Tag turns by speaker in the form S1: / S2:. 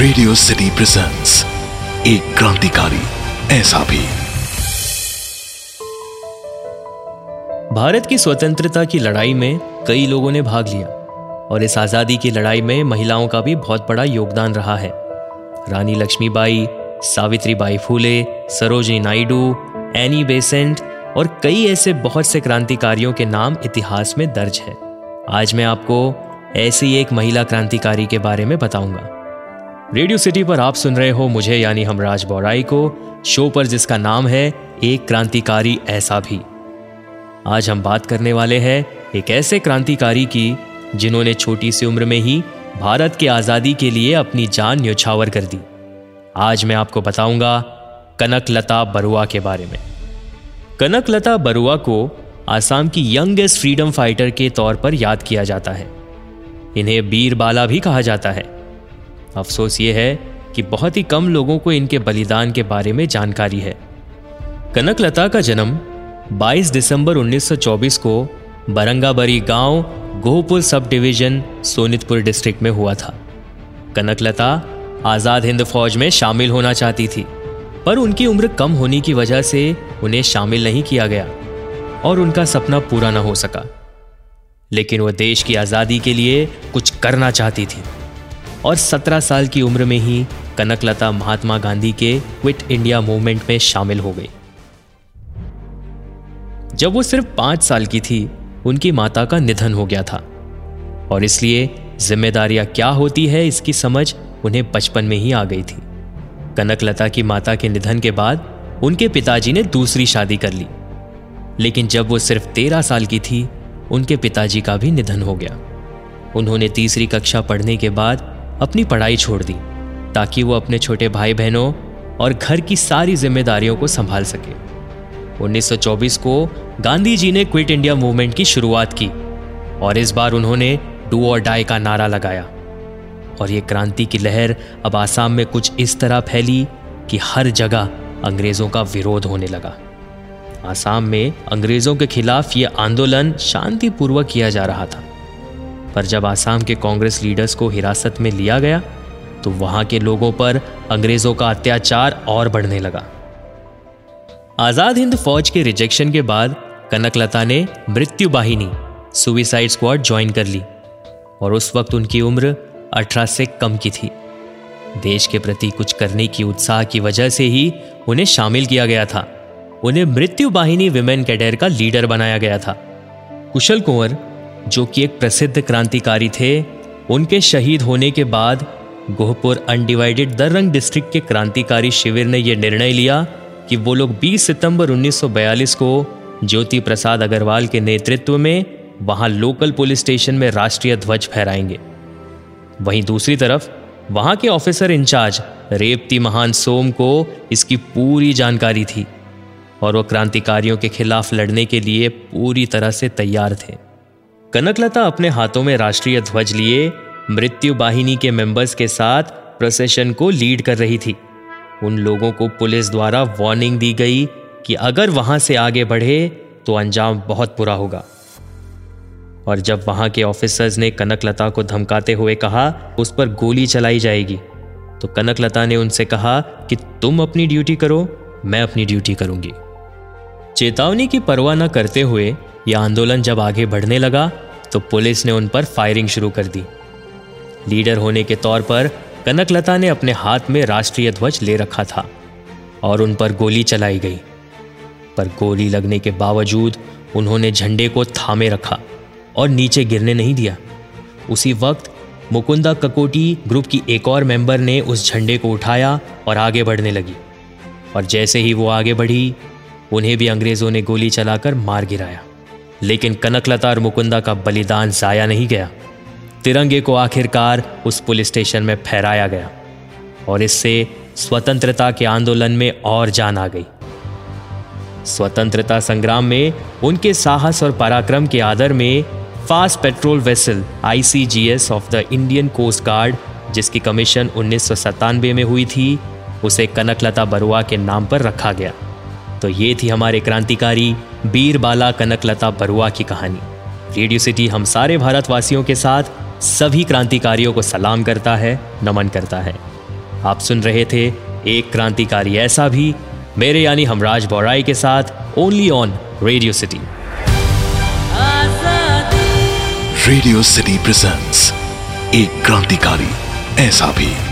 S1: Radio city presents एक क्रांतिकारी, ऐसा भी।
S2: भारत की स्वतंत्रता की लड़ाई में कई लोगों ने भाग लिया और इस आज़ादी की लड़ाई में महिलाओं का भी बहुत बड़ा योगदान रहा है। रानी लक्ष्मीबाई, सावित्रीबाई फूले, सरोजनी नायडू, एनी बेसेंट और कई ऐसे बहुत से क्रांतिकारियों के नाम इतिहास में दर्ज है। आज मैं आपको ऐसी एक महिला क्रांतिकारी के बारे में बताऊँगा। रेडियो सिटी पर आप सुन रहे हो मुझे यानी हमराज बौराई को, शो पर जिसका नाम है एक क्रांतिकारी ऐसा भी। आज हम बात करने वाले हैं एक ऐसे क्रांतिकारी की, जिन्होंने छोटी सी उम्र में ही भारत की आज़ादी के लिए अपनी जान न्योछावर कर दी। आज मैं आपको बताऊँगा कनक लता बरुआ के बारे में। कनक लता बरुआ को आसाम की यंगेस्ट फ्रीडम फाइटर के तौर पर याद किया जाता है। इन्हें बीर बाला भी कहा जाता है। अफसोस ये है कि बहुत ही कम लोगों को इनके बलिदान के बारे में जानकारी है। कनकलता का जन्म 22 दिसंबर 1924 को बरंगाबरी गाँव Gohpur sub division Sonitpur district में हुआ था। कनकलता आज़ाद हिंद फौज में शामिल होना चाहती थी, पर उनकी उम्र कम होने की वजह से उन्हें शामिल नहीं किया गया और उनका सपना पूरा न हो सका। लेकिन वह देश की आज़ादी के लिए कुछ करना चाहती थी। और 17 साल की उम्र में ही कनकलता महात्मा गांधी के क्विट इंडिया मूवमेंट में शामिल हो गई। जब वो सिर्फ़ पाँच साल की थी, उनकी माता का निधन हो गया था। और इसलिए जिम्मेदारियाँ क्या होती है, इसकी समझ उन्हें बचपन में ही आ गई थी। कनकलता की माता के निधन के बाद उनके पिताजी ने दूसरी शादी कर ली। लेकिन जब वो सिर्फ़ तेरह साल की थी, उनके पिताजी का भी निधन हो गया। उन्होंने तीसरी कक्षा पढ़ने के बाद अपनी पढ़ाई छोड़ दी, ताकि वो अपने छोटे भाई बहनों और घर की सारी जिम्मेदारियों को संभाल सके। 1924 को गांधी जी ने क्विट इंडिया मूवमेंट की शुरुआत की, और इस बार उन्होंने डू और डाई का नारा लगाया। और ये क्रांति की लहर अब आसाम में कुछ इस तरह फैली कि हर जगह अंग्रेज़ों का विरोध होने लगा। आसाम में अंग्रेज़ों के खिलाफ ये आंदोलन शांतिपूर्वक किया जा रहा था। पर जब आसाम के कांग्रेस लीडर्स को हिरासत में लिया गया तो वहाँ के लोगों पर अंग्रेज़ों का अत्याचार और बढ़ने लगा। आज़ाद हिंद फौज के रिजेक्शन के बाद कनकलता ने मृत्यु बाहिनी सुविसाइड स्क्वाड ज्वाइन कर ली और उस वक्त उनकी उम्र 18 से कम की थी। देश के प्रति कुछ करने की उत्साह की वजह से ही उन्हें शामिल किया गया था। उन्हें मृत्यु बाहिनी विमेन कैडेर का लीडर बनाया गया था। कुशल कुंवर जो कि एक प्रसिद्ध क्रांतिकारी थे, उनके शहीद होने के बाद गोहपुर अनडिवाइडेड दरंग डिस्ट्रिक्ट के क्रांतिकारी शिविर ने यह निर्णय लिया कि वो लोग 20 सितंबर 1942 को ज्योति प्रसाद अग्रवाल के नेतृत्व में वहाँ लोकल पुलिस स्टेशन में राष्ट्रीय ध्वज फहराएँगे। वहीं दूसरी तरफ़, वहाँ के ऑफिसर इंचार्ज रेवती महान सोम को इसकी पूरी जानकारी थी और वो क्रांतिकारियों के खिलाफ लड़ने के लिए पूरी तरह से तैयार थे। कनकलता अपने हाथों में राष्ट्रीय ध्वज लिए मृत्यु वाहिनी के मेंबर्स के साथ प्रोसेशन को लीड कर रही थी। उन लोगों को पुलिस द्वारा वार्निंग दी गई कि अगर वहाँ से आगे बढ़े तो अंजाम बहुत बुरा होगा। और जब वहाँ के ऑफिसर्स ने कनकलता को धमकाते हुए कहा, उस पर गोली चलाई जाएगी तो कनकलता ने उनसे कहा कि तुम अपनी ड्यूटी करो, मैं अपनी ड्यूटी करूँगी। चेतावनी की परवाह न करते हुए यह आंदोलन जब आगे बढ़ने लगा तो पुलिस ने उन पर फायरिंग शुरू कर दी। लीडर होने के तौर पर कनकलता ने अपने हाथ में राष्ट्रीय ध्वज ले रखा था और उन पर गोली चलाई गई। पर गोली लगने के बावजूद उन्होंने झंडे को थामे रखा और नीचे गिरने नहीं दिया। उसी वक्त मुकुंदा ककोटी ग्रुप की एक और मेंबर ने उस झंडे को उठाया और आगे बढ़ने लगी। और जैसे ही वो आगे बढ़ी उन्हें भी अंग्रेज़ों ने गोली चलाकर मार गिराया। लेकिन कनकलता और मुकुंदा का बलिदान जाया नहीं गया। तिरंगे को आखिरकार उस पुलिस स्टेशन में फहराया गया और इससे स्वतंत्रता के आंदोलन में और जान आ गई। स्वतंत्रता संग्राम में उनके साहस और पराक्रम के आदर में fast patrol vessel ICGS of the Indian Coast Guard, जिसकी कमीशन उन्नीस सौ सतानवे में हुई थी, उसे कनकलता बरुआ के नाम पर रखा गया। तो ये थी हमारे क्रांतिकारी बीर बाला कनकलता बरुआ की कहानी। रेडियो सिटी हम सारे भारतवासियों के साथ सभी क्रांतिकारियों को सलाम करता है, नमन करता है। आप सुन रहे थे एक क्रांतिकारी ऐसा भी, मेरे यानी हमराज बौराई के साथ only on Radio City
S1: Radio City presents एक क्रांतिकारी ऐसा भी।